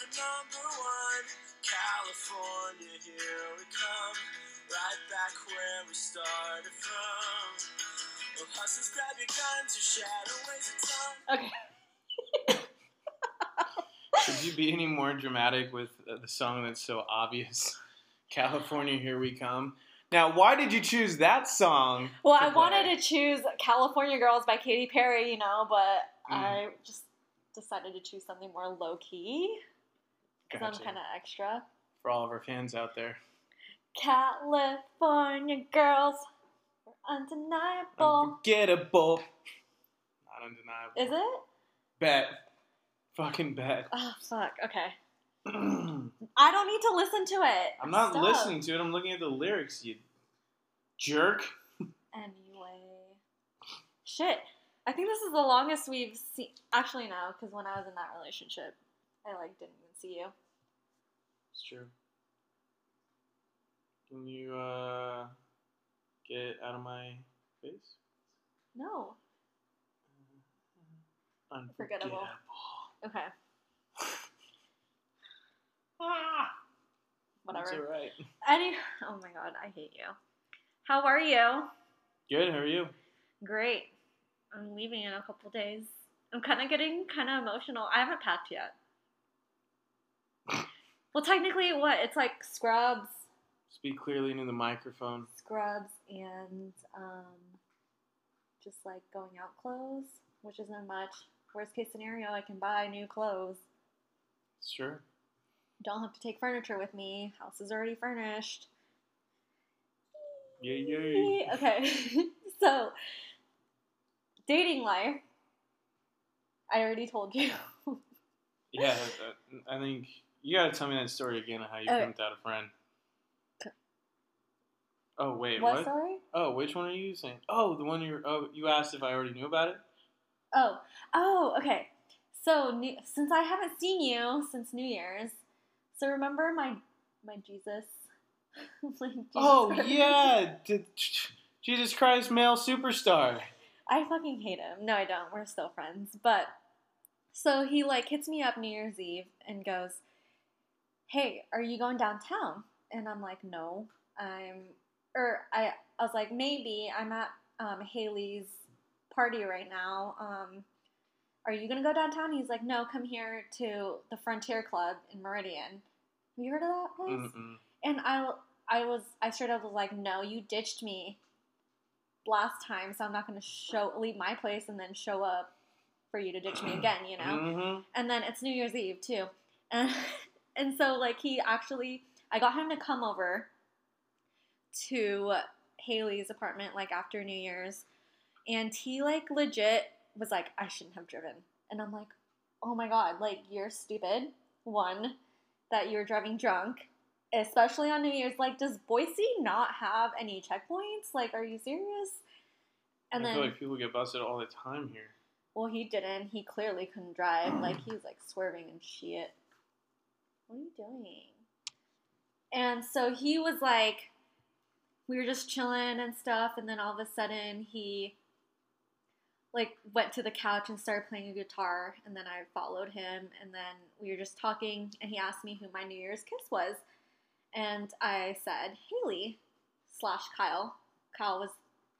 looking out for number one. California, here we come. Right back where we started from. Well, hustlers, grab your guns, your shadow weighs a ton. Okay. Could you be any more dramatic with uh, the song that's so obvious? California, here we come. Now, why did you choose that song? Well, to I wanted to choose California Girls by Katy Perry, you know, but Mm. I just decided to choose something more low key because Gotcha. I'm kind of extra. For all of our fans out there. California Girls are undeniable. Unforgettable. Not undeniable. Is it? Bet. Fucking bet. Oh, fuck. Okay. I'm don't need to listen to it. I'm not Stop. listening to it. I'm looking at the lyrics, you jerk. Anyway. Shit. I think this is the longest we've seen. Actually, no, because when I was in that relationship, I like didn't see you. It's true. Can you uh get out of my face? No. Unforgettable. Okay. Ah, Whatever. That's alright. Any. Oh my god, I hate you. How are you? Good. How are you? Great. I'm leaving in a couple days. I'm kind of getting kind of emotional. I haven't packed yet. Well, technically, what? It's like scrubs, Speak clearly into the microphone. scrubs, and um, just like going out clothes, which isn't much. Worst case scenario, I can buy new clothes. Sure. Don't have to take furniture with me. House is already furnished. Yay, yay. Okay, so dating life. I already told you. Yeah, I think you gotta tell me that story again of how you Okay. pimped out a friend. Oh wait, what what? story? Oh, which one are you saying? Oh, the one you oh you asked if I already knew about it. Oh, oh, okay. So new, since I haven't seen you since New Year's, so remember my my Jesus. Jesus Oh Christ. yeah, Jesus Christ, male superstar. I fucking hate him. No, I don't. We're still friends. But so he like hits me up New Year's Eve and goes, "Hey, are you going downtown?" And I'm like, "No, I'm." Or I I was like, "Maybe I'm at um, Haley's party right now. Um, are you gonna go downtown?" He's like, "No, come here to the Frontier Club in Meridian." Have you heard of that place? Mm-mm. And I, I was, I straight up was like, no, you ditched me last time, so I'm not going to show, leave my place and then show up for you to ditch me again, you know? Mhm. And then it's New Year's Eve too, and and so like he actually, I got him to come over to Haley's apartment like after New Year's, and he like legit was like, I shouldn't have driven, and I'm like, oh my god, like you're stupid. One, that you're driving drunk, especially on New Year's. Like, does Boise not have any checkpoints? Like, are you serious? And I then, feel like people get busted all the time here. well, he didn't. He clearly couldn't drive. Like, he was like swerving and shit. What are you doing? And so he was like, we were just chilling and stuff, and then all of a sudden he like went to the couch and started playing a guitar, and then I followed him, and then we were just talking, and he asked me who my New Year's kiss was, and I said Haley slash Kyle. Kyle was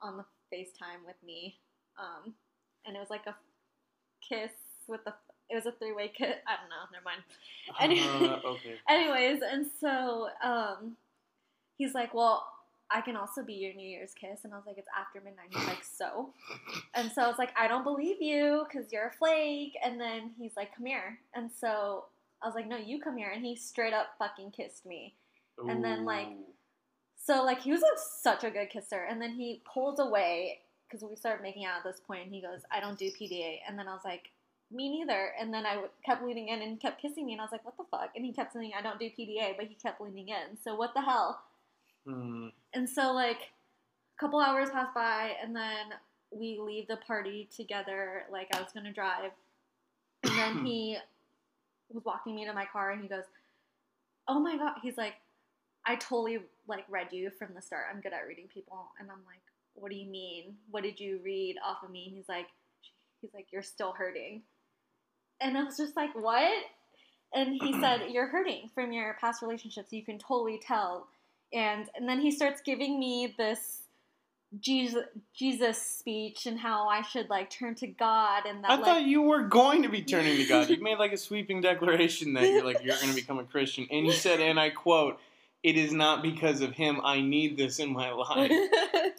on the FaceTime with me, um, and it was like a kiss with the. It was a three way kiss. I don't know. Never mind. Any- Uh, okay. Anyways, and so um, he's like, "Well, I can also be your New Year's kiss," and I was like, "It's after midnight." He's like, "So," and so I was like, "I don't believe you because you're a flake." And then he's like, "Come here," and so I was like, "No, you come here," and he straight up fucking kissed me. Ooh. And then, like, So like he was a, such a good kisser, and then he pulls away because we started making out at this point, and he goes, "I don't do PDA," and then I was like, "Me neither." And then I w- kept leaning in and kept kissing me, and I was like, "What the fuck?" And he kept saying, "I don't do PDA," but he kept leaning in. So what the hell? Hmm. And so like a couple hours pass by, and then we leave the party together. Like I was gonna drive, and then he was walking me to my car, and he goes, "Oh my god!" He's like, "I totally like read you from the start. I'm good at reading people." And I'm like, "What do you mean? What did you read off of me?" And he's like, "He's like, you're still hurting." And I was just like, what? And he said, you're hurting from your past relationships. You can totally tell. And and then he starts giving me this Jesus Jesus speech and how I should like turn to God and that I like thought you were going to be turning to God. You made like a sweeping declaration that you're like you're going to become a Christian, and you said, and I quote, "It is not because of him. I need this in my life."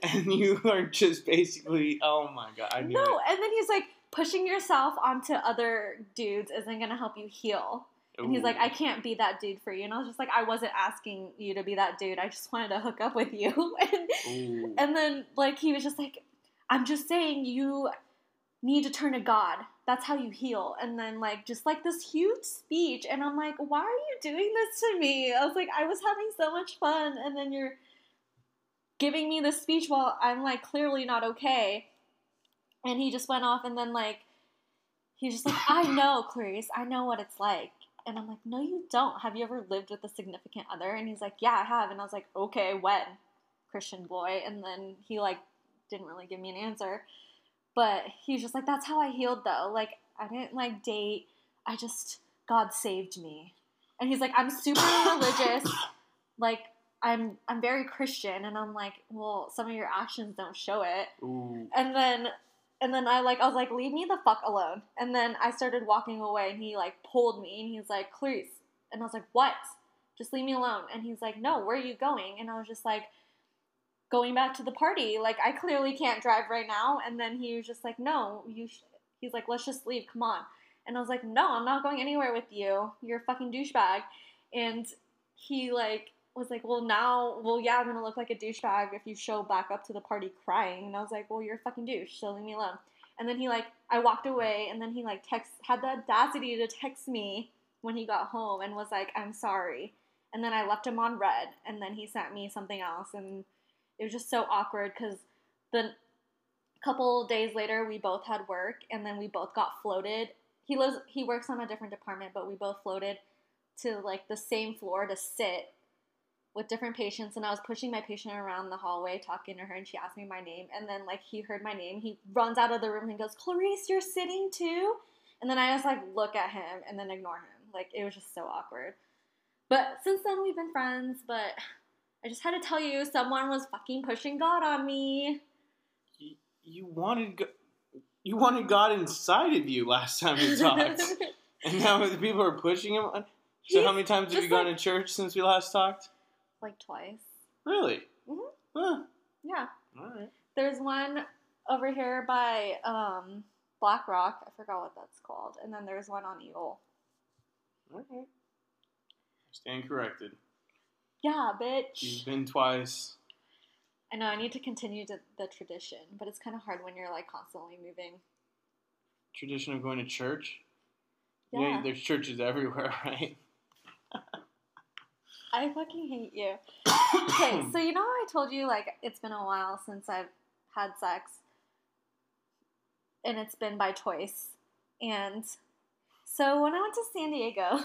and you are just basically, oh my god, I no, it. and then he's like pushing yourself onto other dudes isn't going to help you heal. And he's like, I can't be that dude for you. And I was just like, I wasn't asking you to be that dude. I just wanted to hook up with you. and, and then, like, he was just like, I'm just saying you need to turn to God. That's how you heal. And then, like, just like this huge speech. And I'm like, why are you doing this to me? I was like, I was having so much fun. And then you're giving me this speech while I'm, like, clearly not okay. And he just went off. And then, like, he's just like, I know, Clarice. I know what it's like. And I'm like, no, you don't. Have you ever lived with a significant other? And he's like, yeah, I have. And I was like, okay, when? Christian boy. And then he like didn't really give me an answer. But he's just like, that's how I healed though. Like, I didn't like date. I just, God saved me. And he's like, I'm super religious. Like, I'm I'm very Christian. And I'm like, well, some of your actions don't show it. Ooh. And then and then I like I was like, leave me the fuck alone. And then I started walking away and he like pulled me and he's like, Clarice. And I was like, What? Just leave me alone. And he's like, No, where are you going? And I was just like, going back to the party. Like I clearly can't drive right now. And then he was just like, No, you he's like, let's just leave, come on. And I was like, No, I'm not going anywhere with you. You're a fucking douchebag. And he like was like, well, now, well, yeah, I'm gonna look like a douchebag if you show back up to the party crying. And I was like, well, you're a fucking douche, so leave me alone. And then he like, I walked away, and then he like text had the audacity to text me when he got home and was like, I'm sorry. And then I left him on red, and then he sent me something else, and it was just so awkward because the couple days later we both had work, and then we both got floated. He lives, he works on a different department, but we both floated to like the same floor to sit with different patients and I was pushing my patient around the hallway talking to her and she asked me my name and then like he heard my name he runs out of the room and goes Clarice you're sitting too and then I just like look at him and then ignore him like it was just so awkward but since then we've been friends but I just had to tell you someone was fucking pushing God on me You, you wanted go- you wanted God inside of you last time we talked, and now the people are pushing him. on- So He's how many times have you gone like- to church since we last talked? Like twice Really? Mhm. Huh. yeah All right. There's one over here by um, Black Rock. I forgot what that's called. And then there's one on Eagle. All right. Stand corrected. Yeah, bitch. You've been twice. I know. I need to continue to the tradition, but it's kind of hard when you're like constantly moving. Tradition of going to church. Yeah. there's churches everywhere, right? I fucking hate you. Okay, so you know how I told you like it's been a while since I've had sex, and it's been by choice. And so when I went to San Diego,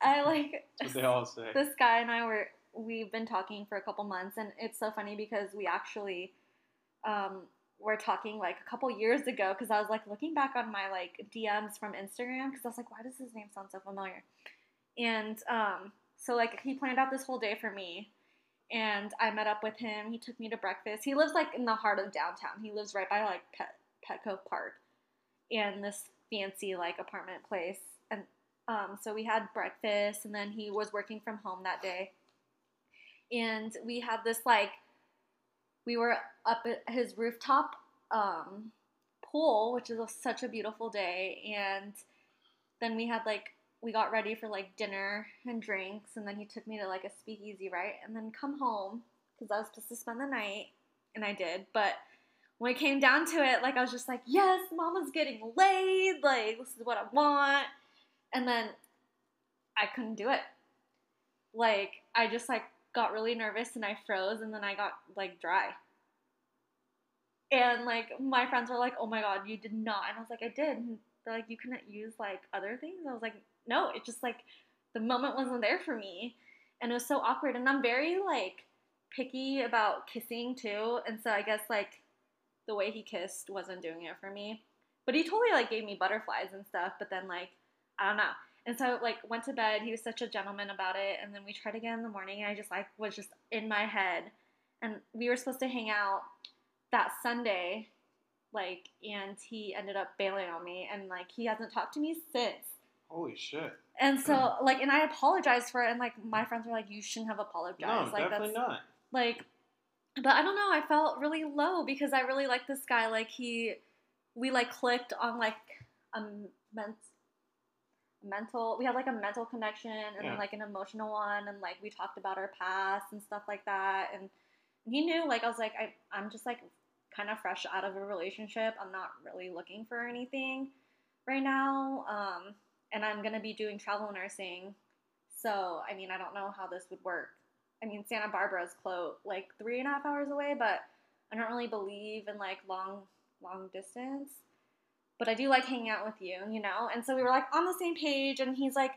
I like they all say. this guy and I were we've been talking for a couple months, and it's so funny because we actually um, were talking like a couple years ago because I was like looking back on my like DMs from Instagram because I was like, why does his name sound so familiar? And um, so like he planned out this whole day for me, and I met up with him. He took me to breakfast. He lives like in the heart of downtown. He lives right by like Pet Petco Park, and this fancy like apartment place. And um, so we had breakfast, and then he was working from home that day. And we had this like, we were up at his rooftop um, pool, which is a, such a beautiful day. And then we had like, we got ready for like dinner and drinks, and then he took me to like a speakeasy, right? And then come home because I was supposed to spend the night, and I did. But when it came down to it, like I was just like, yes, mama's getting laid. Like this is what I want. And then I couldn't do it. Like I just like got really nervous and I froze and then I got like dry. And like my friends were like, "Oh my god, you did not." And I was like, "I did." And they're like, "You couldn't use like other things?" I was like, "No, it just like the moment wasn't there for me." And it was so awkward and I'm very like picky about kissing too, and so I guess like the way he kissed wasn't doing it for me. But he totally like gave me butterflies and stuff. But then like I don't know. And so like went to bed. He was such a gentleman about it. And then we tried again in the morning. And I just like was just in my head. And we were supposed to hang out that Sunday, like, and he ended up bailing on me. And like he hasn't talked to me since. Holy shit. And so like, and I apologized for it. And like my friends were like, you shouldn't have No, apologized. like definitely that's not. like but i don't know i felt really low because i really like this guy like he we like clicked on like a ment- mental we had like a mental connection and Yeah. then like an emotional one and like we talked about our past and stuff like that and he knew like i was like I, i'm just like kind of fresh out of a relationship i'm not really looking for anything right now um and i'm gonna be doing travel nursing so i mean i don't know how this would work I mean, Santa Barbara is close, like three and a half hours away, but I don't really believe in like long, long distance. But I do like hanging out with you, you know? And so we were like on the same page, and he's like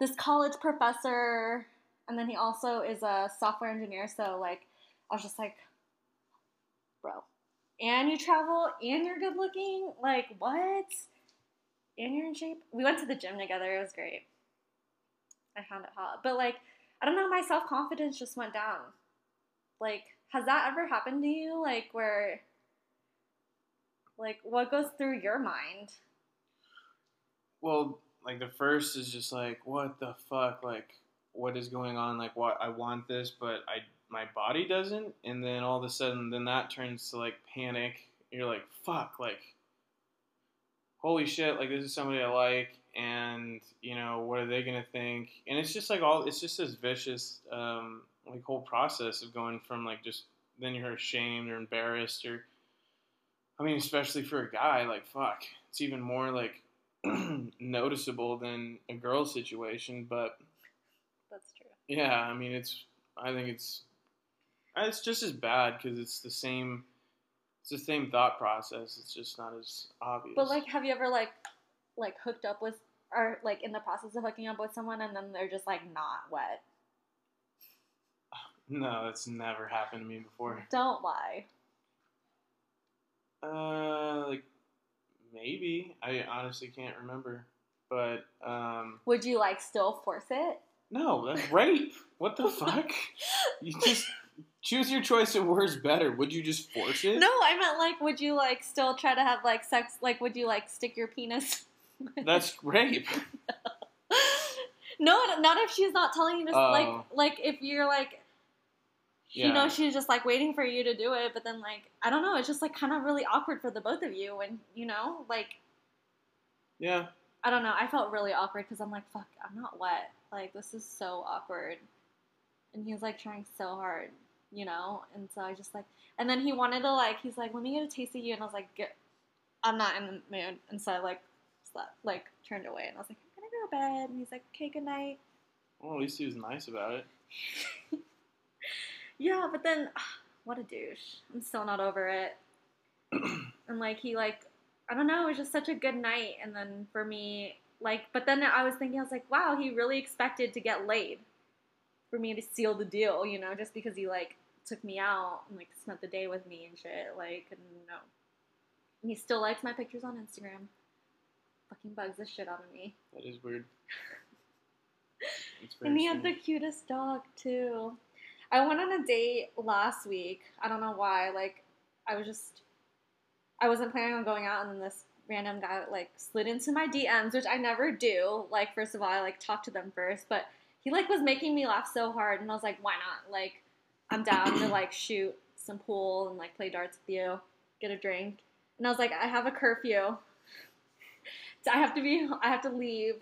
this college professor, and then he also is a software engineer. So, like, I was just like, bro, and you travel, and you're good looking? Like, what? And you're in shape? We went to the gym together, it was great. I found it hot. But, like, I don't know, my self confidence just went down. Like, has that ever happened to you? Like, where, like, what goes through your mind? Well, like the first is just like, what the fuck? Like, what is going on? Like, what I want this, but I my body doesn't. And then all of a sudden, then that turns to like panic. You're like, fuck, like, holy shit, like this is somebody I like, and you know, what are they gonna think? And it's just like all, it's just this vicious, um, like whole process of going from like just then you're ashamed or embarrassed or, I mean, especially for a guy, like fuck, it's even more like noticeable than a girl's situation, but That's true. yeah, I mean, it's. I think it's. It's just as bad because it's the same. It's the same thought process. It's just not as obvious. But, like, have you ever, like, like hooked up with, or, like, in the process of hooking up with someone and then they're just, like, not wet? no, that's never happened to me before. Don't lie. Uh, like maybe I honestly can't remember, but um, Would you, like, still force it? no, that's rape. What the fuck? You just choose your choice of words better. Would you just force it? No, I meant, like, would you, like, still try to have, like, sex? Like, would you, like, stick your penis? That's rape. no, not if she's not telling you to, Oh. like, like, if you're, like, you know, she's just like waiting for you to do it, but then like I don't know, it's just like kind of really awkward for the both of you, and you know, like Yeah. I don't know, I felt really awkward because I'm like, fuck, I'm not wet, like this is so awkward, and he's like trying so hard, you know, and so I just like, and then he wanted to like, he's like, let me get a taste of you, and I was like, get, I'm not in the mood, and so I like, slept, like turned away, and I was like, I'm gonna go to bed, and he's like, okay, good night. Well, at least he was nice about it. Yeah, but then ah, what a douche. I'm still not over it. and like he like I don't know, it was just such a good night and then for me like but then I was thinking I was like, wow, he really expected to get laid for me to seal the deal, you know, just because he like took me out and like spent the day with me and shit. Like no. And he still likes my pictures on Instagram. Fucking bugs the shit out of me. That is weird. And he had the cutest dog too. I went on a date last week. I don't know why. Like, I was just, I wasn't planning on going out, and then this random guy like slid into my DMs, which I never do. Like, first of all, I like talk to them first, but he like was making me laugh so hard, and I was like, why not? Like, I'm down to like shoot some pool and like play darts with you, get a drink, and I was like, I have a curfew. So I have to be, I have to leave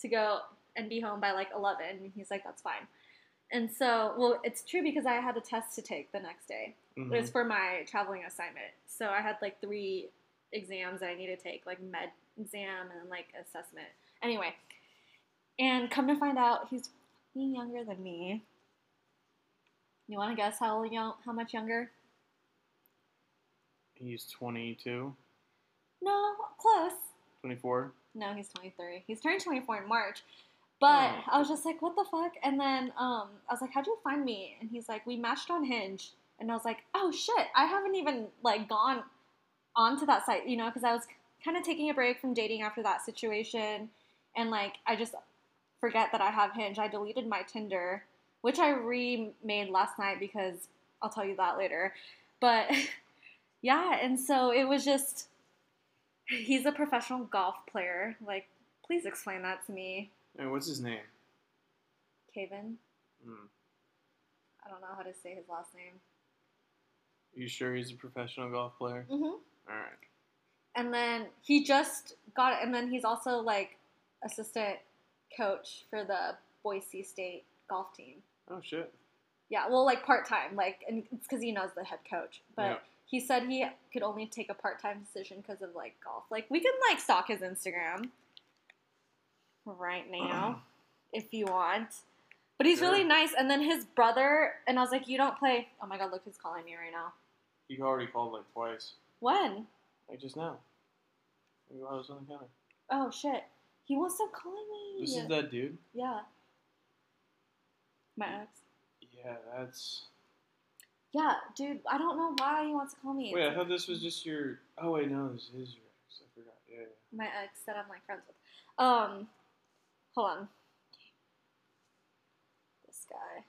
to go and be home by like 11. And he's like, that's fine. And so, well, it's true because I had a test to take the next day. Mhm. It was for my traveling assignment. So I had like three exams that I need to take, like med exam and like assessment. Anyway, and come to find out, he's younger than me. You want to guess how young, how much younger? He's 22, No, close. 24. No, he's 23. He's turning 24 in March. But Oh. I was just like, what the fuck? And then um, I was like, how'd you find me? And he's like, we matched on Hinge. And I was like, oh shit, I haven't even like gone onto that site, you know, because I was kind of taking a break from dating after that situation, and like I just forget that I have Hinge. I deleted my Tinder, which I remade last night because I'll tell you that later. But yeah, and so it was just he's a professional golf player. Like, please explain that to me, Hey, what's his name? Kaven. Hmm. I don't know how to say his last name. You sure he's a professional golf player? Mm-hmm. All right. And then he just got it, and then he's also like assistant coach for the Boise State golf team. Oh shit. Yeah, well, like part time, like, and it's because he knows the head coach. But Yeah. he said he could only take a part time decision because of like golf. Like, we can like stalk his Instagram right now if you want. But he's really nice. And then his brother, and I was like, you don't play. Oh my god, look who's calling me right now. He already called like twice. When? Like just now. I was on the counter. Oh shit. He won't stop calling me. This is that dude. Yeah. My ex. Yeah, that's. Yeah, dude, I don't know why he wants to call me. Wait, I thought this was just your. Oh wait, no, this is your ex. I forgot. Yeah. yeah. my ex that I'm like friends with. Um, hold on. This guy.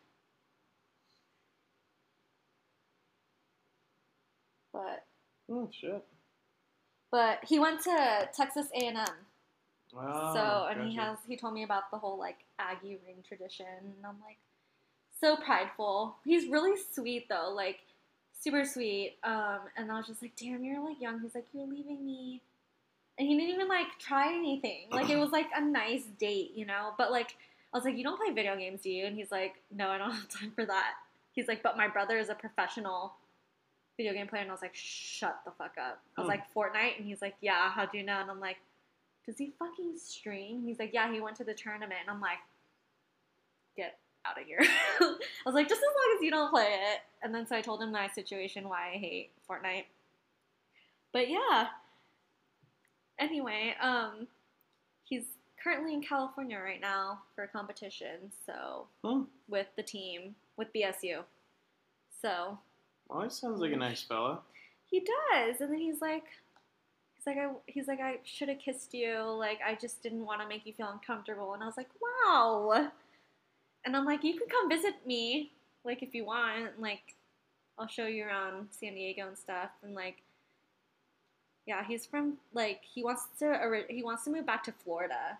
But Oh shit. but he went to Texas A and M. Wow. so and he has he told me about the whole like Aggie ring tradition, and I'm like so prideful. He's really sweet though, like super sweet. Um, and I was just like, damn, you're like young. He's like, you're leaving me, and he didn't even like try anything. Like it was like a nice date, you know. But like I was like, you don't play video games, do you? And he's like, no, I don't have time for that. He's like, but my brother is a professional video game player, and I was like, shut the fuck up. I was Oh. like, Fortnite, and he's like, yeah, how do you know? And I'm like does he fucking stream? He's like, yeah, he went to the tournament. And I'm like, get out of here. I was like, just as long as you don't play it. And then so I told him my situation, why I hate Fortnite. But yeah. Anyway, um, he's currently in California right now for a competition. So with the team with BSU. So Well, that sounds like a nice fella. he does, and then he's like, he's like, I, he's like, I should have kissed you. Like, I just didn't want to make you feel uncomfortable. And I was like, wow. And I'm like, you can come visit me, like, if you want. Like, I'll show you around San Diego and stuff. And like, yeah, he's from like he wants to he wants to move back to Florida.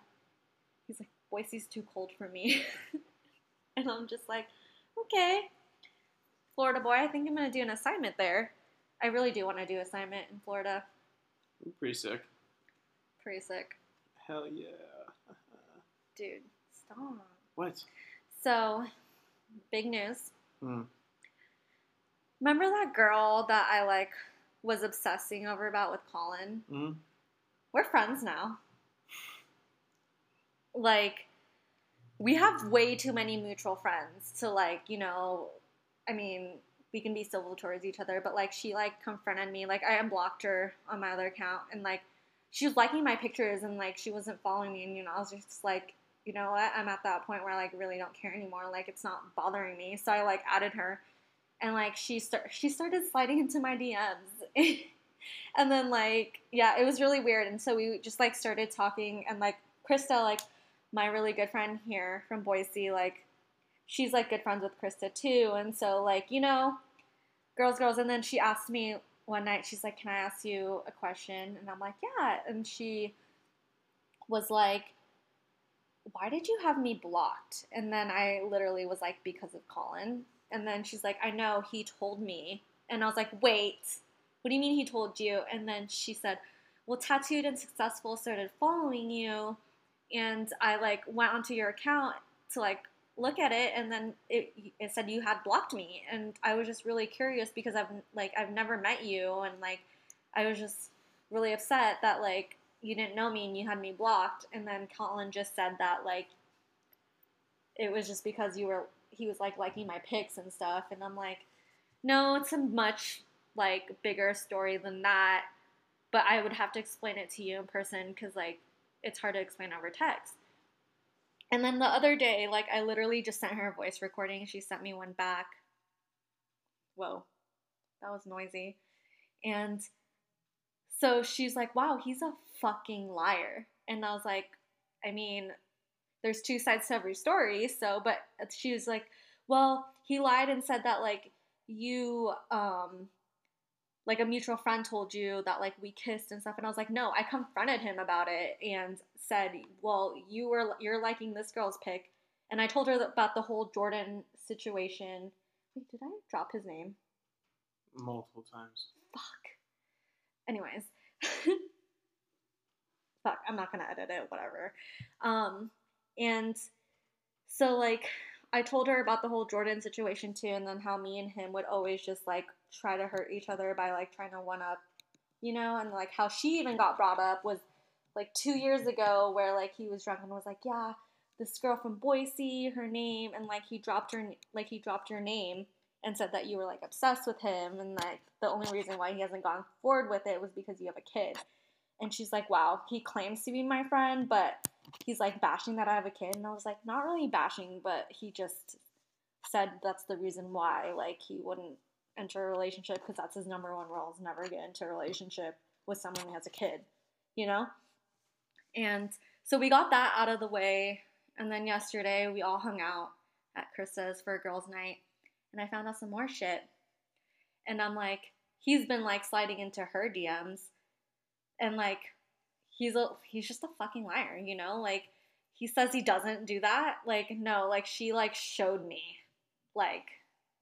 He's like, Boise's too cold for me. and I'm just like, okay. Florida boy, I think I'm gonna do an assignment there. I really do want to do assignment in Florida. Pretty sick. Pretty sick. Hell yeah. Dude, stop. What? So, big news. Hmm. Remember that girl that I like was obsessing over about with Colin? Hmm. We're friends now. Like, we have way too many mutual friends to like, you know, I mean, we can be civil towards each other, but like she like confronted me, like I unblocked her on my other account and like she was liking my pictures and like she wasn't following me and you know, I was just like, you know what, I'm at that point where I like really don't care anymore. Like it's not bothering me. So I like added her and like she start she started sliding into my DMs. and then like yeah, it was really weird. And so we just like started talking and like Krista, like my really good friend here from Boise, like she's like good friends with Krista too. And so like, you know, girls, girls. And then she asked me one night, she's like, Can I ask you a question? And I'm like, Yeah. And she was like, Why did you have me blocked? And then I literally was like, Because of Colin. And then she's like, I know, he told me. And I was like, Wait, what do you mean he told you? And then she said, Well, Tattooed and Successful started following you. And I like went onto your account to like look at it and then it, it said you had blocked me and i was just really curious because i've like i've never met you and like i was just really upset that like you didn't know me and you had me blocked. And then colin just said that like it was just because you were he was like liking my pics and stuff. And i'm like no it's a much like bigger story than that. But i would have to explain it to you in person because like it's hard to explain over text. And then the other day, like I literally just sent her a voice recording. She sent me one back. Whoa, that was noisy. And so she's like, wow, he's a fucking liar. And I was like, I mean, there's two sides to every story. So, but she was like, well, he lied and said that like you, um, like a mutual friend told you that like we kissed and stuff and I was like no I confronted him about it and said well you were you're liking this girl's pic. And I told her about the whole Jordan situation. Wait did I drop his name? Multiple times. Fuck. Anyways fuck I'm not gonna edit it whatever um and so like I told her about the whole Jordan situation too, and then how me and him would always just like try to hurt each other by like trying to one up, you know, and like how she even got brought up was like two years ago where like he was drunk and was like, yeah, this girl from Boise, her name, and like he dropped her like he dropped your name and said that you were like obsessed with him and like the only reason why he hasn't gone forward with it was because you have a kid. And she's like, wow, he claims to be my friend, but he's like bashing that I have a kid. And I was like, not really bashing, but he just said that's the reason why, like, he wouldn't enter a relationship because that's his number one rule is never get into a relationship with someone who has a kid, you know? And so we got that out of the way. And then yesterday we all hung out at Krista's for a girls' night. And I found out some more shit. And I'm like, he's been like sliding into her DMs. And like, he's a he's just a fucking liar, you know? Like he says he doesn't do that. Like no, like she like showed me. Like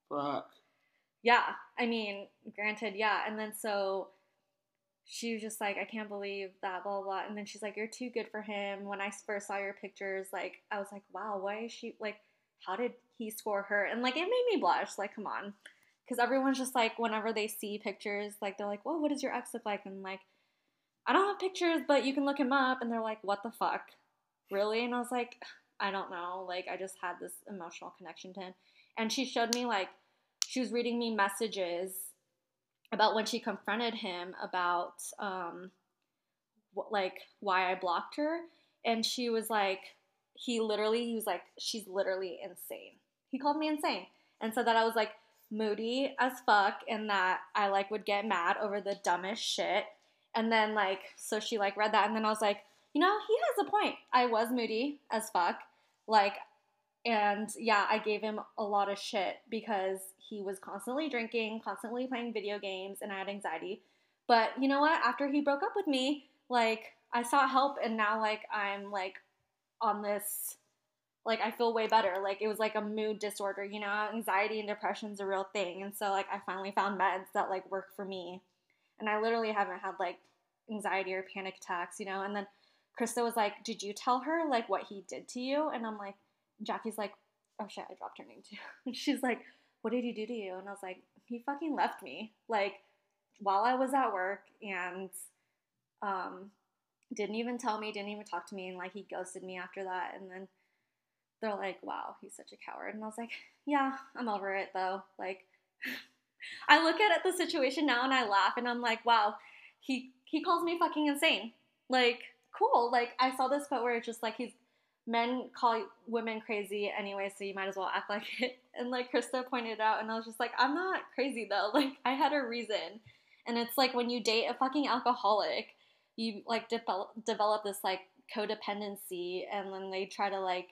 fuck. Yeah. I mean, granted, yeah. And then so she was just like, I can't believe that, blah, blah, blah. And then she's like, You're too good for him. When I first saw your pictures, like, I was like, Wow, why is she, like, how did he score her? And, like, it made me blush. Like, come on. Because everyone's just like, whenever they see pictures, like, they're like, Well, what does your ex look like? And, like, I don't have pictures, but you can look him up. And they're like, what the fuck? Really? And I was like, I don't know. Like, I just had this emotional connection to him. And she showed me, like, she was reading me messages about when she confronted him about, um, what, like, why I blocked her. And she was like, he literally, he was like, she's literally insane. He called me insane and said that I was like moody as fuck and that I like would get mad over the dumbest shit and then like so she like read that and then I was like, you know, he has a point. I was moody as fuck. Like and yeah, I gave him a lot of shit because he was constantly drinking, constantly playing video games and I had anxiety. But you know what? After he broke up with me, like I sought help and now like I'm like on this like I feel way better. Like it was like a mood disorder, you know, anxiety and depression's a real thing. And so like I finally found meds that like work for me and I literally haven't had like anxiety or panic attacks, you know. And then Krista was like, "Did you tell her like what he did to you?" And I'm like, Jackie's like, "Oh shit, I dropped her name too." And she's like, "What did he do to you?" And I was like, "He fucking left me like while I was at work and um didn't even tell me, didn't even talk to me, and like he ghosted me after that. And then they're like, "Wow, he's such a coward." And I was like, "Yeah, I'm over it though." Like. I look at the situation now and I laugh and I'm like, wow, he he calls me fucking insane. Like, cool. Like I saw this quote where it's just like he's men call women crazy anyway, so you might as well act like it. And like Krista pointed out, and I was just like, I'm not crazy though. Like I had a reason. And it's like when you date a fucking alcoholic, you like develop develop this like codependency, and then they try to like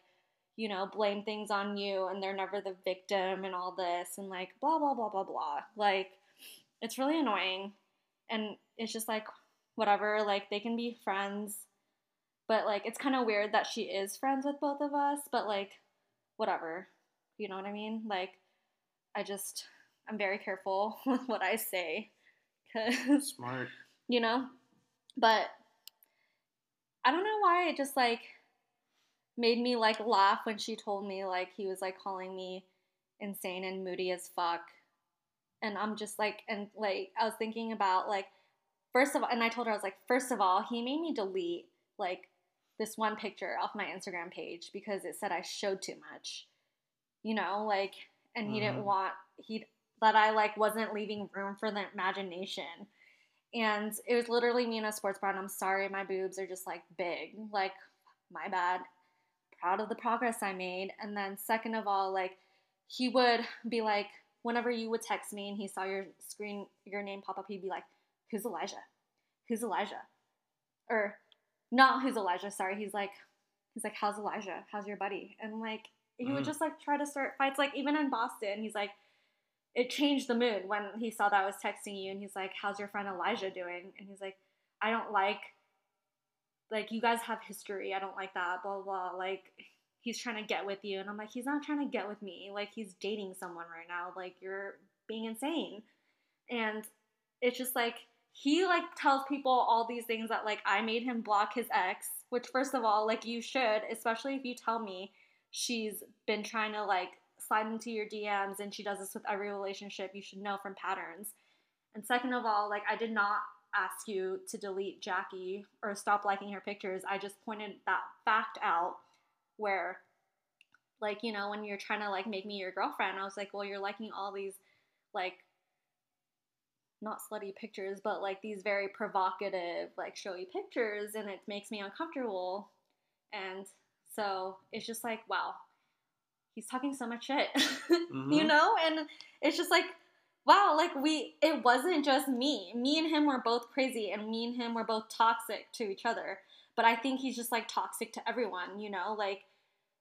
you know, blame things on you and they're never the victim and all this and like blah, blah, blah, blah, blah. Like, it's really annoying. And it's just like, whatever, like, they can be friends. But like, it's kind of weird that she is friends with both of us, but like, whatever. You know what I mean? Like, I just, I'm very careful with what I say. Cause, Smart. You know? But I don't know why it just like, made me like laugh when she told me like he was like calling me insane and moody as fuck. And I'm just like, and like, I was thinking about like, first of all, and I told her, I was like, first of all, he made me delete like this one picture off my Instagram page because it said I showed too much, you know, like, and he mm-hmm. didn't want, he, that I like wasn't leaving room for the imagination. And it was literally me in a sports bra, and I'm sorry, my boobs are just like big. Like, my bad proud of the progress I made. And then, second of all, like, he would be like, whenever you would text me and he saw your screen, your name pop up, he'd be like, Who's Elijah? who's Elijah? Or not who's Elijah, sorry. He's like, he's like, how's Elijah? How's your buddy? And like, he would Mm. just like try to start fights. Like even in Boston, he's like, it changed the mood when he saw that I was texting you, and he's like, how's your friend Elijah doing? And he's like, I don't like, like you guys have history. I don't like that. Blah blah. Like he's trying to get with you, and I'm like, he's not trying to get with me. Like he's dating someone right now. Like you're being insane, and it's just like he like tells people all these things that like I made him block his ex, which first of all, like you should, especially if you tell me she's been trying to like slide into your DMs and she does this with every relationship, you should know from patterns. And second of all, like I did not ask you to delete Jackie or stop liking her pictures. I just pointed that fact out where like, you know, when you're trying to like make me your girlfriend, I was like, well, you're liking all these like not slutty pictures, but like these very provocative, like showy pictures, and it makes me uncomfortable. And so it's just like, wow, he's talking so much shit, you Mhm. know? And it's just like, wow, like we, it wasn't just me. Me and him were both crazy, and me and him were both toxic to each other. But I think he's just like toxic to everyone, you know? Like,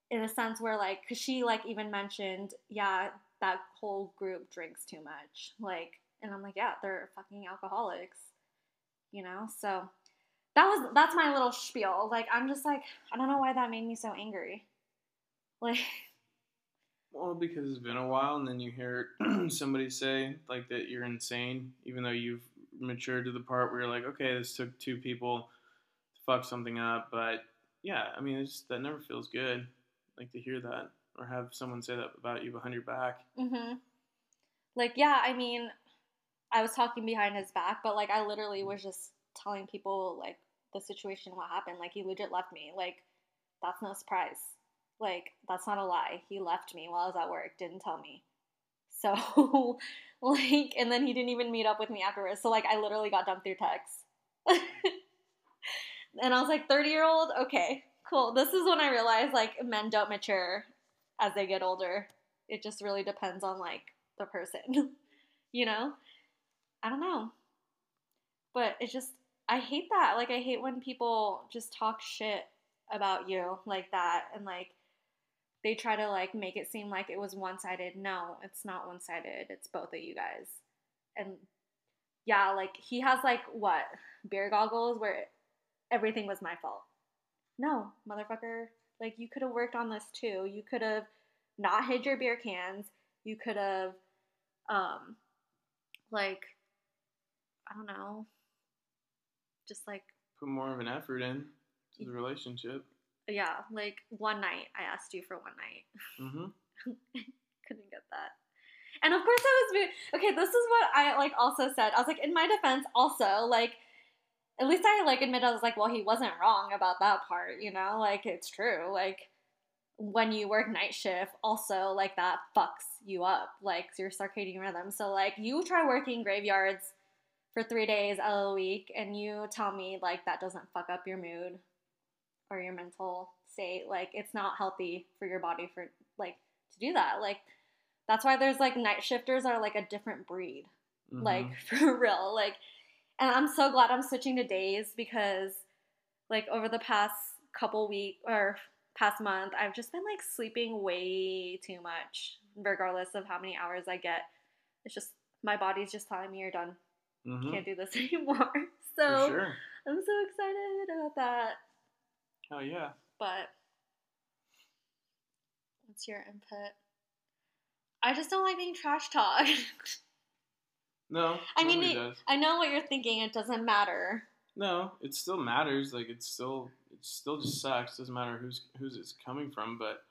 in a sense where, like, because she, like, even mentioned, yeah, that whole group drinks too much. Like, and I'm like, yeah, they're fucking alcoholics, you know? So that was, that's my little spiel. Like, I'm just like, I don't know why that made me so angry. Like, Well, because it's been a while, and then you hear somebody say like that you're insane, even though you've matured to the part where you're like, okay, this took two people to fuck something up, but yeah, I mean, it's that never feels good, like to hear that or have someone say that about you behind your back. hmm Like, yeah, I mean, I was talking behind his back, but like, I literally was just telling people like the situation, what happened. Like, he legit left me. Like, that's no surprise. Like, that's not a lie. He left me while I was at work, didn't tell me. So, like, and then he didn't even meet up with me afterwards. So, like, I literally got dumped through text. and I was like, 30 year old? Okay, cool. This is when I realized, like, men don't mature as they get older. It just really depends on, like, the person, you know? I don't know. But it's just, I hate that. Like, I hate when people just talk shit about you like that and, like, they try to, like, make it seem like it was one sided. No, it's not one sided. It's both of you guys. And yeah, like, he has, like, what? Beer goggles where everything was my fault. No, motherfucker. Like, you could have worked on this too. You could have not hid your beer cans. You could have, um, like, I don't know, just like, Put more of an effort in to the relationship. Yeah, like one night. I asked you for one night. hmm Couldn't get that. And of course, I was okay. This is what I like. Also said, I was like, in my defense, also like, at least I like admit I was like, well, he wasn't wrong about that part. You know, like it's true. Like when you work night shift, also like that fucks you up, like your circadian rhythm. So like you try working graveyards for three days out of the week, and you tell me like that doesn't fuck up your mood or your mental state. Like it's not healthy for your body for like to do that. Like that's why there's like night shifters are like a different breed. Mm-hmm. Like for real. Like and I'm so glad I'm switching to days because like over the past couple week or past month, I've just been like sleeping way too much, regardless of how many hours I get. It's just my body's just telling me you're done. hmm Can't do this anymore. So sure. I'm so excited about that. Hell yeah. But what's your input? I just don't like being trash talked. No. I mean, it-. I know what you're thinking. It doesn't matter. No, it still matters. Like it's still it still just sucks. Doesn't matter who's who's it's coming from, but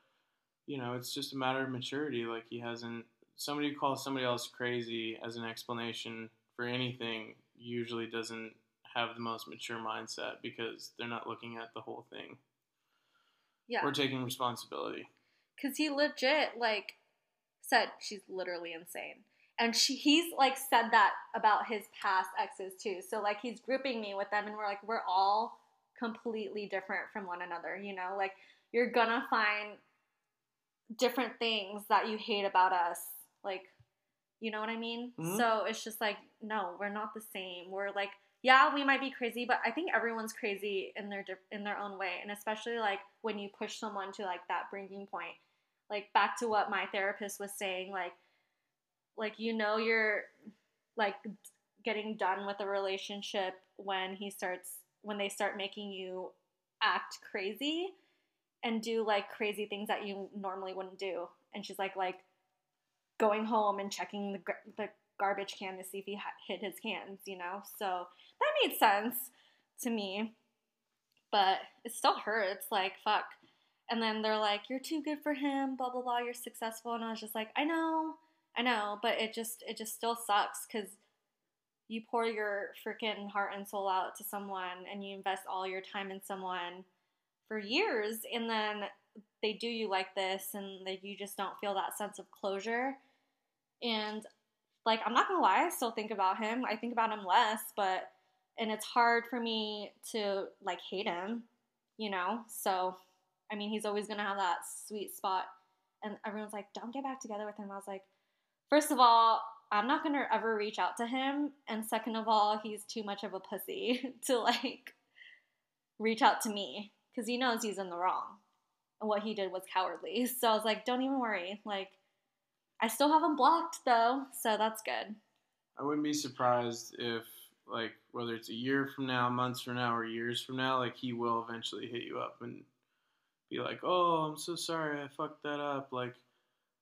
you know, it's just a matter of maturity. Like he hasn't somebody who calls somebody else crazy as an explanation for anything usually doesn't have the most mature mindset because they're not looking at the whole thing Yeah. We're taking responsibility. Because he legit, like, said she's literally insane. And she, he's, like, said that about his past exes, too. So, like, he's grouping me with them, and we're like, we're all completely different from one another, you know? Like, you're gonna find different things that you hate about us. Like, you know what I mean? Mhm. So it's just like, no, we're not the same. We're like yeah, we might be crazy, but I think everyone's crazy in their in their own way, and especially like when you push someone to like that breaking point. Like back to what my therapist was saying, like like you know you're like getting done with a relationship when he starts when they start making you act crazy and do like crazy things that you normally wouldn't do. And she's like like going home and checking the the garbage can to see if he hit his cans, you know? So that made sense to me. But it still hurts like fuck. And then they're like you're too good for him, blah blah blah, you're successful and I was just like I know. I know, but it just it just still sucks cuz you pour your freaking heart and soul out to someone and you invest all your time in someone for years and then they do you like this and that you just don't feel that sense of closure and like i'm not gonna lie i still think about him. I think about him less but and it's hard for me to like hate him you know? So i mean he's always gonna have that sweet spot. And everyone's like don't get back together with him. I was like first of all i'm not gonna ever reach out to him. And second of all he's too much of a pussy to like reach out to me because he knows he's in the wrong. And what he did was cowardly. So i was like don't even worry. Like i still have him blocked though so that's good I wouldn't be surprised if, like, whether it's a year from now, months from now, or years from now, like, he will eventually hit you up and be like, oh, I'm so sorry, I fucked that up. Like,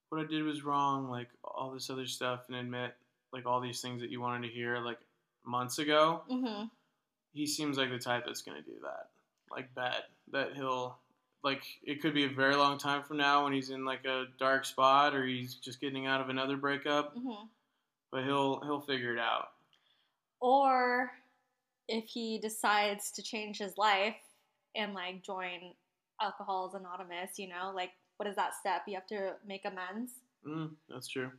what I did was wrong, like, all this other stuff, and admit, like, all these things that you wanted to hear, like, months ago. mm-hmm He seems like the type that's going to do that. Like, bet that he'll, like, it could be a very long time from now when he's in, like, a dark spot or he's just getting out of another breakup, mm-hmm. But he'll, he'll figure it out. or if he decides to change his life and like join alcoholics anonymous you know like what is that step? You have to make amends? Mm, that's true.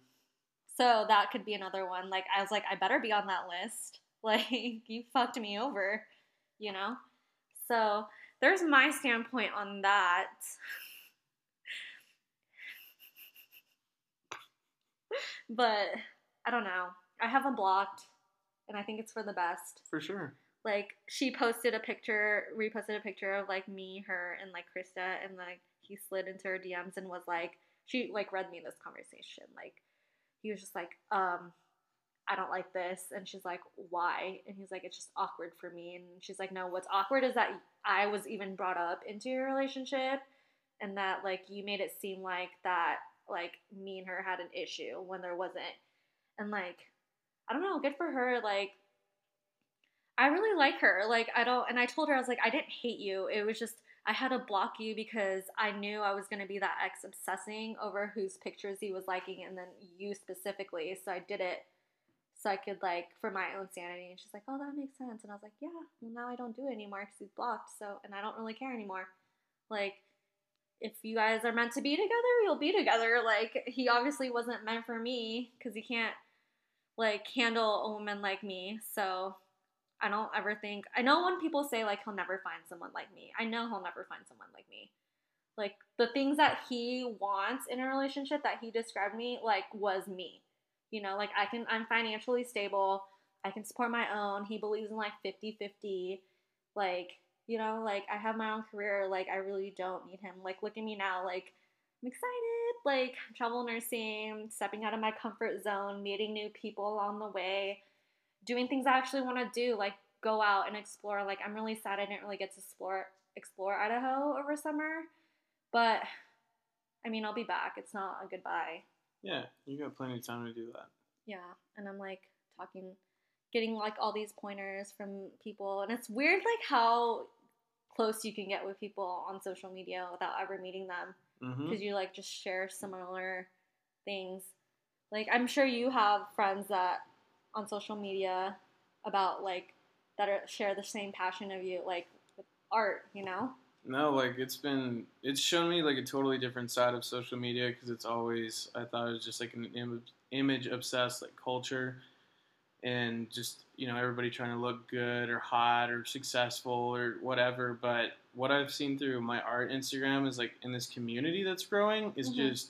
so that could be another one. Like i was like i better be on that list. Like you fucked me over you know? So there's my standpoint on that but i don't know i have him blocked and i think it's for the best For sure. like she posted a picture, reposted a picture of like me, her, and like Krista, and like he slid into her DMs and was like, she like read me this conversation. Like he was just like, um, I don't like this, and she's like, why? And he's like, it's just awkward for me, and she's like, no, what's awkward is that I was even brought up into your relationship, and that like you made it seem like that like me and her had an issue when there wasn't, and like I don't know, good for her, like. I really like her. Like I don't and I told her I was like I didn't hate you. It was just I had to block you because I knew I was going to be that ex obsessing over whose pictures he was liking and then you specifically. So I did it so I could like for my own sanity. And she's like, "Oh, that makes sense." And I was like, "Yeah, well now I don't do it anymore cuz he's blocked." So and I don't really care anymore. Like if you guys are meant to be together, you'll be together. Like he obviously wasn't meant for me cuz he can't like handle a woman like me. So I don't ever think I know when people say like he'll never find someone like me. I know he'll never find someone like me. Like the things that he wants in a relationship that he described me like was me. You know, like I can I'm financially stable. I can support my own. He believes in like 50-50. Like, you know, like I have my own career. Like I really don't need him. Like look at me now. Like I'm excited. Like travel nursing, stepping out of my comfort zone, meeting new people along the way doing things I actually want to do, like go out and explore. Like I'm really sad I didn't really get to explore explore Idaho over summer, but I mean I'll be back. It's not a goodbye. Yeah, you got plenty of time to do that. Yeah, and I'm like talking, getting like all these pointers from people, and it's weird like how close you can get with people on social media without ever meeting them Mm-hmm. because you like just share similar things. Like I'm sure you have friends that on social media about like that are share the same passion of you, like with art, you know? No, like it's been it's shown me like a totally different side of social media because it's always I thought it was just like an Im- image obsessed like culture and just you know everybody trying to look good or hot or successful or whatever but what I've seen through my art Instagram is like in this community that's growing is Mhm. just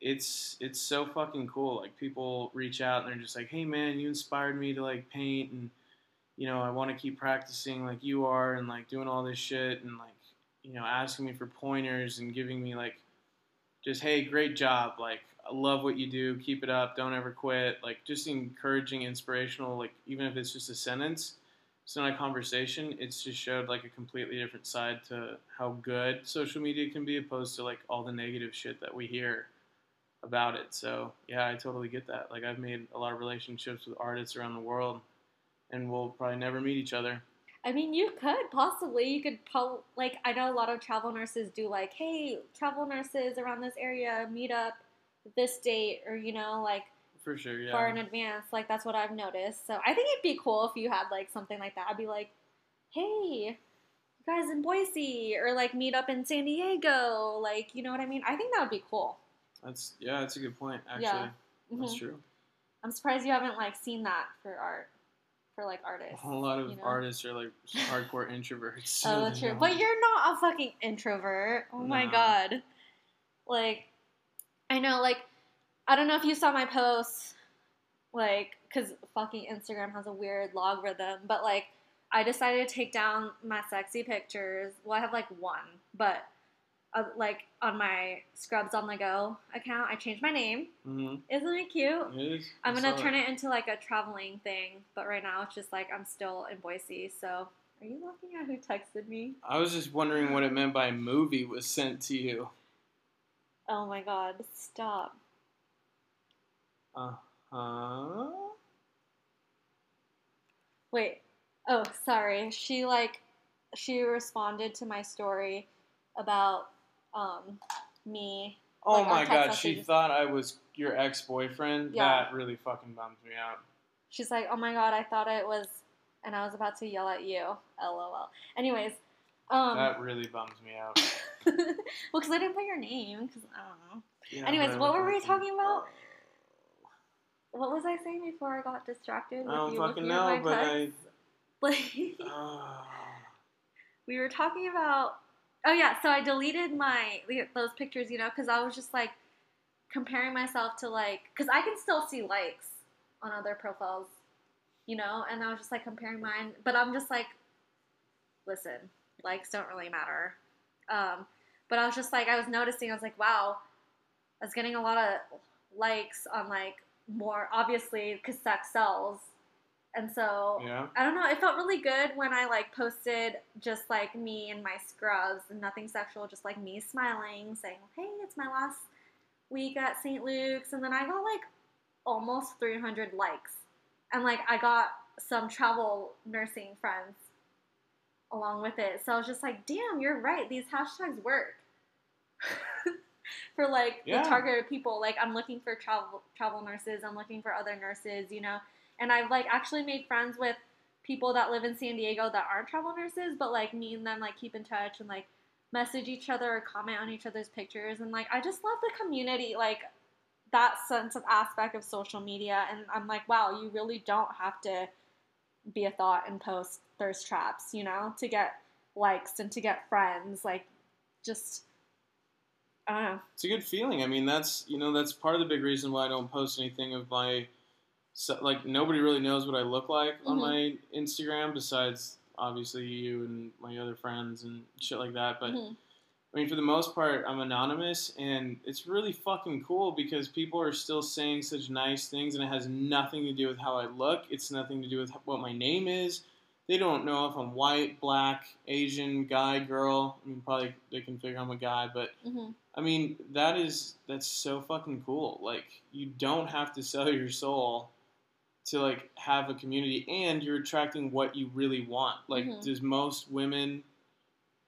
it's it's so fucking cool like people reach out and they're just like hey man you inspired me to like paint and you know, I want to keep practicing like you are and like doing all this shit and like, you know, asking me for pointers and giving me like just, hey, great job. Like, I love what you do. Keep it up. Don't ever quit. Like, just encouraging, inspirational, like, even if it's just a sentence, it's not a conversation. It's just showed like a completely different side to how good social media can be opposed to like all the negative shit that we hear about it. So, yeah, I totally get that. Like, I've made a lot of relationships with artists around the world and we'll probably never meet each other. I mean, you could possibly. You could probably like. I know a lot of travel nurses do like, hey, travel nurses around this area meet up this date, or you know, like For sure, yeah. far in advance. Like that's what I've noticed. So I think it'd be cool if you had like something like that. I'd be like, hey, you guys in Boise, or like meet up in San Diego. Like, you know what I mean? I think that would be cool. That's yeah, that's a good point. Actually, Yeah. that's Mhm. true. I'm surprised you haven't like seen that for art, for like artists. A lot of you know? artists are like hardcore introverts. so Oh, that's true. But you're not a fucking introvert. Oh my god. Like, I know, like, I don't know if you saw my post, like, because fucking Instagram has a weird logarithm, but like, I decided to take down my sexy pictures. Well, I have like one, but uh, like on my Scrubs on the Go account, I changed my name. Mhm. Isn't it cute? It is. I'm gonna turn it into like a traveling thing, but right now it's just like I'm still in Boise. So, are you looking at who texted me? I was just wondering what it meant by movie was sent to you. Oh my god, stop. Uh huh. Wait. Oh, sorry. She like she responded to my story about um me. Oh Like, my god, she thought I was your ex boyfriend. Yeah. That really fucking bums me out. She's like, "Oh my god, I thought it was and I was about to yell at you." LOL. Anyways, um that really bums me out. well, cuz I didn't put your name cuz I don't know. Yeah, Anyways, what were we talking about? What was I saying before I got distracted I don't fucking looking at my know, but I. text? Like Oh. we were talking about oh yeah so i deleted my those pictures you know because i was just like comparing myself to like because i can still see likes on other profiles you know and i was just like comparing mine but i'm just like listen likes don't really matter. Um, but i was just like i was noticing i was like wow i was getting a lot of likes on like more obviously because sex sells and so Yeah. I don't know. It felt really good when I like posted just like me and my scrubs and nothing sexual, just like me smiling, saying, "Hey, it's my last week at St. Luke's," and then I got like almost 300 likes, and like I got some travel nursing friends along with it. So I was just like, "Damn, you're right. These hashtags work." for like Yeah. the targeted people like i'm looking for travel travel nurses i'm looking for other nurses you know and I've like actually made friends with people that live in San Diego that aren't travel nurses, but like me and them like keep in touch and like message each other or comment on each other's pictures. And like I just love the community like that sense of aspect of social media. And I'm like wow you really don't have to be a thought and post thirst traps you know to get likes and to get friends. Like just I don't know. It's a good feeling. I mean, that's you know that's part of the big reason why I don't post anything of my so, like nobody really knows what I look like on Mhm. my Instagram besides obviously you and my other friends and shit like that. But Mhm. I mean, for the most part, I'm anonymous, and it's really fucking cool because people are still saying such nice things, and it has nothing to do with how I look. It's nothing to do with what my name is. They don't know if I'm white, black, Asian, guy, girl. I mean, probably they can figure I'm a guy, but hmm I mean, that is that's so fucking cool. Like, you don't have to sell your soul to like have a community, and you're attracting what you really want. Like, Mhm. does most women,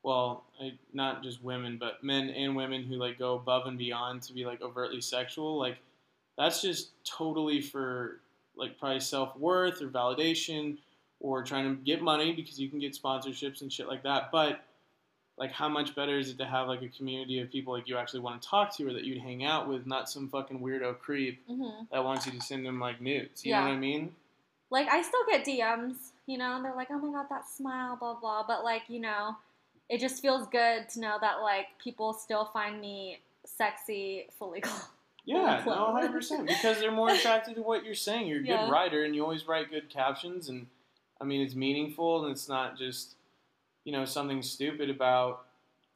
well, I, not just women, but men and women who like go above and beyond to be like overtly sexual, like that's just totally for like probably self worth or validation or trying to get money because you can get sponsorships and shit like that. But like how much better is it to have like a community of people like you actually want to talk to or that you'd hang out with, not some fucking weirdo creep hmm that wants you to send them like nudes. You Yeah. know what I mean? like I still get DMs, you know, and they're like, "Oh my god, that smile, blah blah." But like, you know, it just feels good to know that like people still find me sexy, fully clothed. Yeah, no, hundred percent. Because they're more attracted to what you're saying. You're a good Yeah. writer, and you always write good captions, and I mean, it's meaningful and it's not just, you know, something stupid about,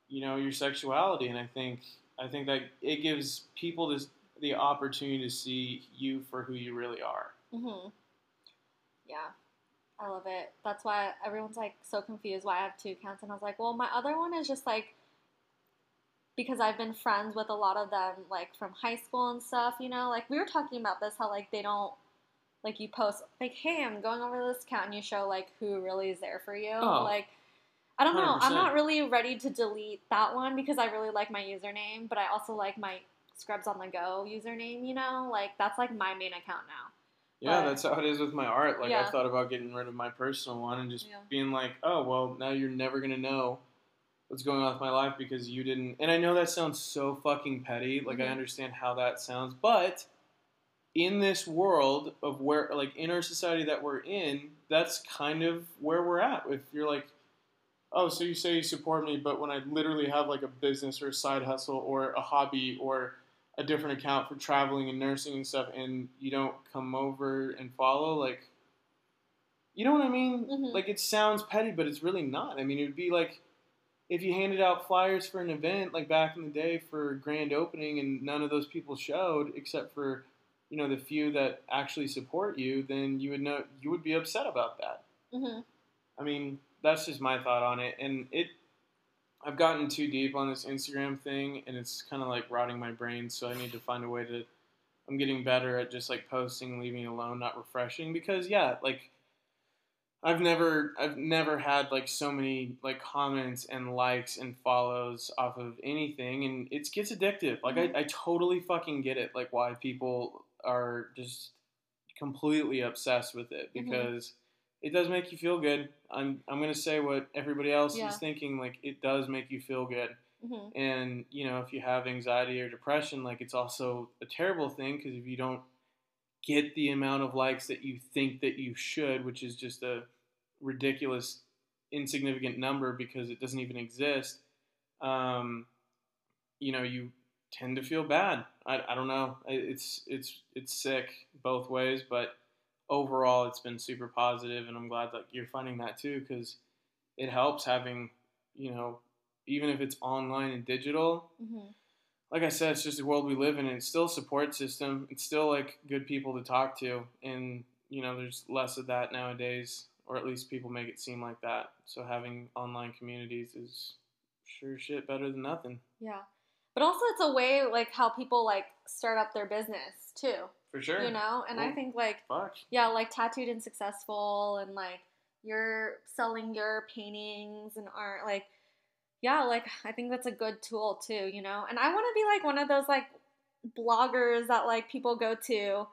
you know, your sexuality. And I think, I think that it gives people this the opportunity to see you for who you really are. hmm Yeah, I love it. That's why everyone's like so confused why I have two accounts, and I was like, well, my other one is just like because I've been friends with a lot of them like from high school and stuff. You know, like we were talking about this, how like they don't like you post like, hey, I'm going over this account, and you show like who really is there for you. Oh, like, I don't know. I'm not really ready to delete that one because I really like my username, but I also like my Scrubs on the Go username. You know, like that's like my main account now. Yeah, But- that's how it is with my art. Like Yeah. I thought about getting rid of my personal one and just Yeah. being like, oh well, now you're never gonna know what's going on with my life because you didn't. And I know that sounds so fucking petty. Like I Mhm. understand how that sounds, but in this world of where, like in our society that we're in, that's kind of where we're at. If you're like, oh, so you say you support me, but when I literally have like a business or a side hustle or a hobby or a different account for traveling and nursing and stuff, and you don't come over and follow, like, you know what I mean? Mhm. Like, it sounds petty, but it's really not. I mean, it would be like if you handed out flyers for an event, like back in the day for grand opening, and none of those people showed except for, you know, the few that actually support you, then you would know you would be upset about that. hmm I mean, that's just my thought on it, and it. I've gotten too deep on this Instagram thing, and it's kind of like rotting my brain. So I need to find a way to. I'm getting better at just like posting, leaving alone, not refreshing. Because yeah, like I've never, I've never had like so many like comments and likes and follows off of anything, and it gets addictive. Like I, I totally fucking get it. Like why people are just completely obsessed with it Mhm. because it does make you feel good. I'm I'm gonna say what everybody else Yeah. is thinking. Like it does make you feel good, hmm and you know if you have anxiety or depression, like it's also a terrible thing because if you don't get the amount of likes that you think that you should, which is just a ridiculous, insignificant number because it doesn't even exist. Um, you know, you tend to feel bad. I, I don't know. It's it's it's sick both ways, but overall, it's been super positive, and I'm glad that you're finding that too because it helps having you know even if it's online and digital. hmm Like I said, it's just the world we live in, and it's still a support system. It's still like good people to talk to, and you know, there's less of that nowadays, or at least people make it seem like that. So having online communities is sure shit better than nothing. Yeah. But also it's a way like how people like start up their business too. For sure. You know? And I think like Fuck. yeah, like tattooed and successful and like you're selling your paintings and art like yeah, like I think that's a good tool too, you know? And I want to be like one of those like bloggers that like people go to,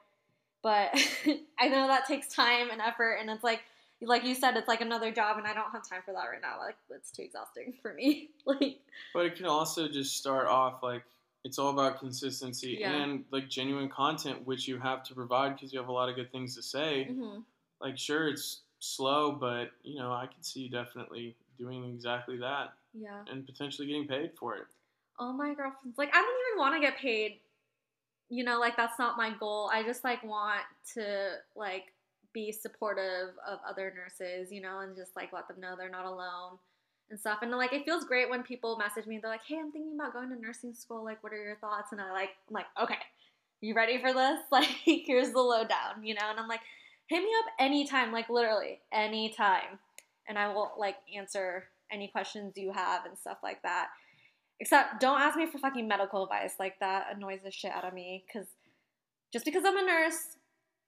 but I know that takes time and effort and it's like like you said it's like another job and I don't have time for that right now. Like it's too exhausting for me. like But it can also just start off like it's all about consistency Yeah. and like genuine content, which you have to provide because you have a lot of good things to say. mhm. Like, sure, it's slow, but you know, I can see you definitely doing exactly that yeah. and potentially getting paid for it. All my girlfriends like I don't even want to get paid. You know, like that's not my goal. I just like want to like be supportive of other nurses, you know, and just like let them know they're not alone and stuff. And like it feels great when people message me. and They're like, "Hey, I'm thinking about going to nursing school. Like, what are your thoughts?" And I like, I'm like, "Okay, you ready for this? Like, here's the lowdown, you know." And I'm like, "Hit me up anytime, like literally anytime, and I will like answer any questions you have and stuff like that." Except don't ask me for fucking medical advice. Like that annoys the shit out of me cuz just because I'm a nurse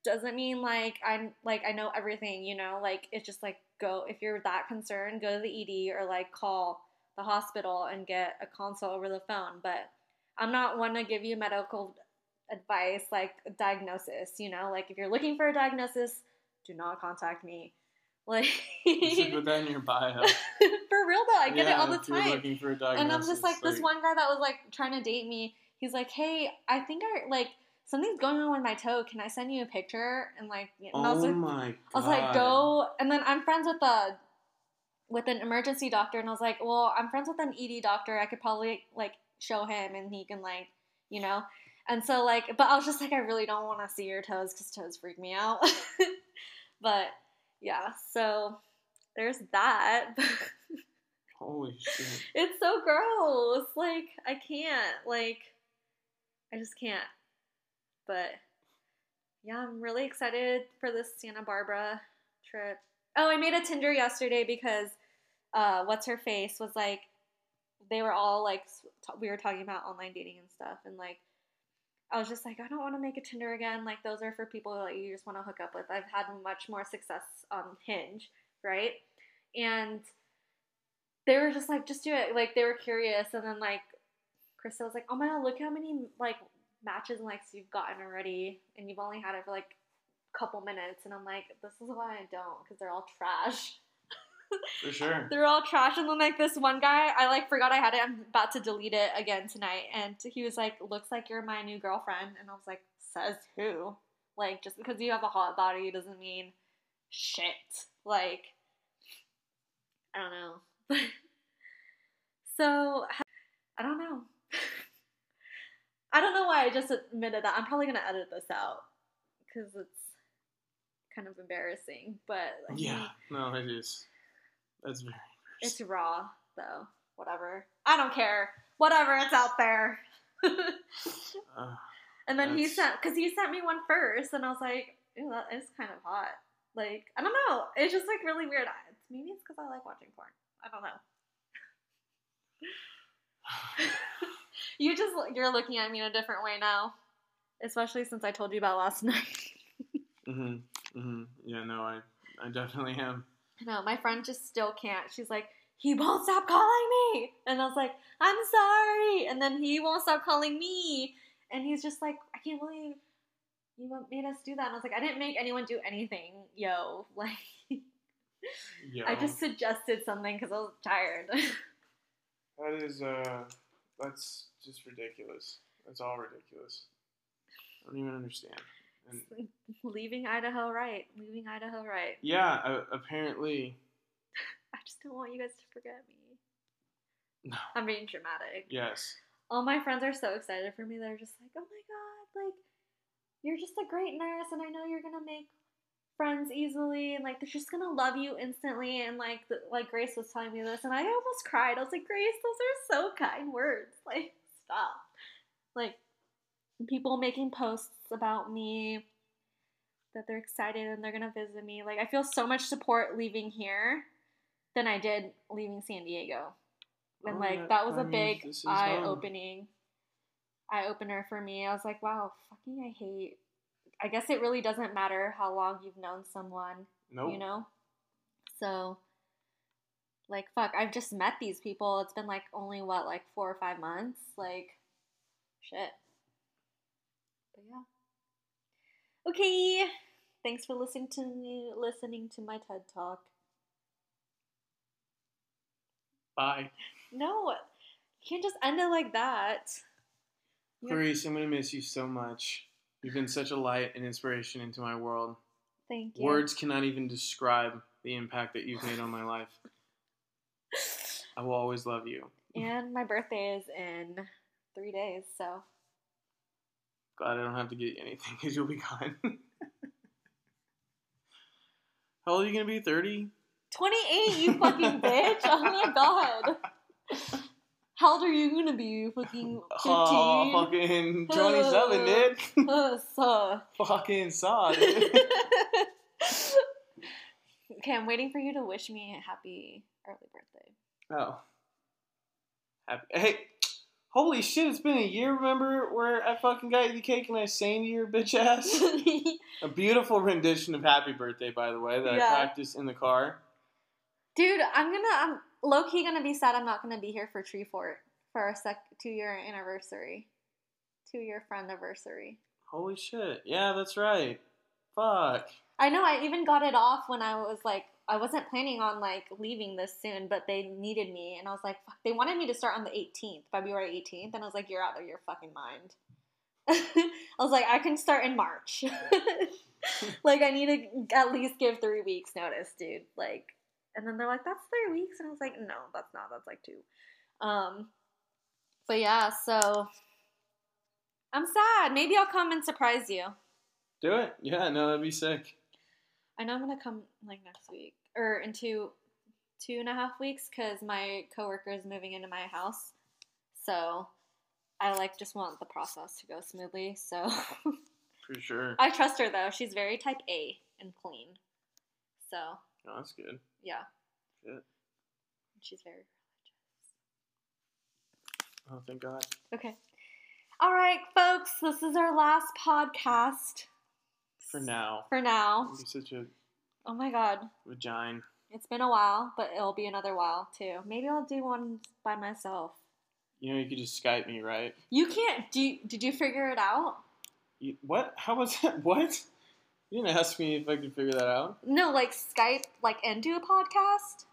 doesn't mean like I'm like I know everything, you know? Like it's just like go if you're that concerned, go to the ED or like call the hospital and get a consult over the phone. But I'm not one to give you medical advice like a diagnosis, you know? Like if you're looking for a diagnosis, do not contact me. Like You should put that in your bio. for real though, I get it all the time looking for a diagnosis, and I'm just like this one guy that was like trying to date me. He's like, "Hey, I think I like something's going on with my toe. Can I send you a picture?" And like, and I was Oh like, my god! I was like, "Go." And then I'm friends with a with an emergency doctor, and I was like, "Well, I'm friends with an ED doctor. I could probably like show him, and he can like, you know." And so like, but I was just like, I really don't want to see your toes because toes freak me out. but yeah, so there's that. Holy shit. it's so gross. Like I can't. Like I just can't. But yeah, I'm really excited for this Santa Barbara trip. Oh, I made a Tinder yesterday because uh, what's her face was like, they were all like, we were talking about online dating and stuff, and like, I was just like, I don't want to make a Tinder again. Like, those are for people that you just want to hook up with. I've had much more success on Hinge, right? And they were just like, just do it. Like, they were curious, and then like, Krista was like, oh my god, look how many like matches and likes you've gotten already, and you've only had it for like a couple minutes. And I'm like, this is why I don't, because they're all trash. For sure. They're all trash. And then like this one guy, I like forgot I had it. I'm about to delete it again tonight. And he was like, "Looks like you're my new girlfriend." And I was like, "Says who?" Like just because you have a hot body doesn't mean shit. Like I don't know. so I don't know. I don't know why I just admitted that. I'm probably gonna edit this out because it's kind of embarrassing. But I mean, Yeah, no, it is. That's very it's raw, though. Whatever. I don't care. Whatever, it's out there. uh, and then he sent, because he sent me one first, and I was like, ew, that is kind of hot. Like, I don't know. It's just like really weird. I- Maybe it's because I like watching porn. I don't know. you just, you're looking at me in a different way now. Especially since I told you about last night. hmm hmm Yeah, no, I, I definitely am. No, my friend just still can't. She's like, he won't stop calling me. And I was like, I'm sorry. And then he won't stop calling me. And he's just like, I can't believe you made us do that. And I was like, I didn't make anyone do anything, yo. Like, Yeah, I just suggested something because I was tired. that is uh, that's just ridiculous. That's all ridiculous. I don't even understand. And Leaving Idaho right. Leaving Idaho right. yeah, uh, apparently, I just don't want you guys to forget me. no. I'm being dramatic. Yes. all my friends are so excited for me. They're just like, "Oh my god, like you're just a great nurse, and I know you're gonna make friends easily, and like they're just gonna love you instantly." And like, the, like Grace was telling me this, and I almost cried. I was like, "Grace, those are so kind words. Like, stop." Like, people making posts about me that they're excited and they're gonna visit me. Like, I feel so much support leaving here than I did leaving San Diego. And Oh, like that- was a big eye opening eye opener for me. I was like, wow, fucking I hate I guess it really doesn't matter how long you've known someone, Nope. you know? So like fuck, I've just met these people. It's been like only what, like four or five months? Like shit. But yeah. Okay. Thanks for listening to me listening to my TED talk. Bye. No, you can't just end it like that. Clarice, I'm gonna miss you so much. You've been such a light and inspiration into my world. Thank you. Words cannot even describe the impact that you've made on my life. I will always love you. And my birthday is in three days, so Glad I don't have to get you anything because you'll be gone. How old are you gonna be? Thirty? 28, you fucking bitch! Oh my god. How old are you gonna be? You fucking 15? Oh, fucking twenty-seven, dude. Uh, so. fucking saw, dude. okay, I'm waiting for you to wish me a happy early birthday. Oh. Happy. Hey, holy shit! It's been a year. Remember where I fucking got you the cake and I sang to your bitch ass? A beautiful rendition of "Happy Birthday," by the way, that Yeah. I practiced in the car. Dude, I'm gonna, I'm low key gonna be sad I'm not gonna be here for Treefort for our sec- two year anniversary. Two year friend anniversary. Holy shit! Yeah, that's right. Fuck. I know. I even got it off when I was like, I wasn't planning on like leaving this soon, but they needed me, and I was like, fuck. They wanted me to start on the 18th, February 18th, and I was like, you're out of your fucking mind. I was like, I can start in March. like, I need to at least give three weeks notice, dude. Like, and then they're like, that's three weeks, and I was like, no, that's not. That's like two. Um, but yeah, so I'm sad. Maybe I'll come and surprise you. Do it. Yeah, no, that'd be sick. I know I'm gonna come like next week or in two two and a half weeks because my coworker is moving into my house. So I like just want the process to go smoothly. So For sure. I trust her though. She's very type A and clean. So Oh, that's good. Yeah. She's very Oh, thank God. okay. All right, folks. This is our last podcast For now. for now. You're such a Oh my god. vagina. It's been a while, but it'll be another while too. Maybe I'll do one by myself. You know, you could just Skype me, right? You can't. Do you, did you figure it out? You, what? How was that? What? You didn't ask me if I could figure that out. No, like Skype, like and do a podcast.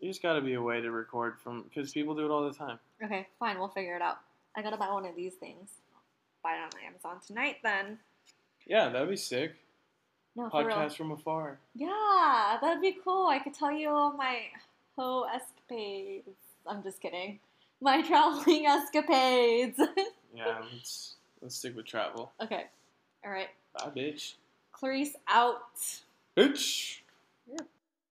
There's got to be a way to record from because people do it all the time. Okay, fine. We'll figure it out. I gotta buy one of these things. Buy it on Amazon tonight, then. Yeah, that'd be sick. No. Podcast from afar. Yeah, that'd be cool. I could tell you all my hoe escapades. I'm just kidding. My traveling escapades. Yeah, let's let's stick with travel. okay. All right. Bye, bitch. Clarice out. Bitch.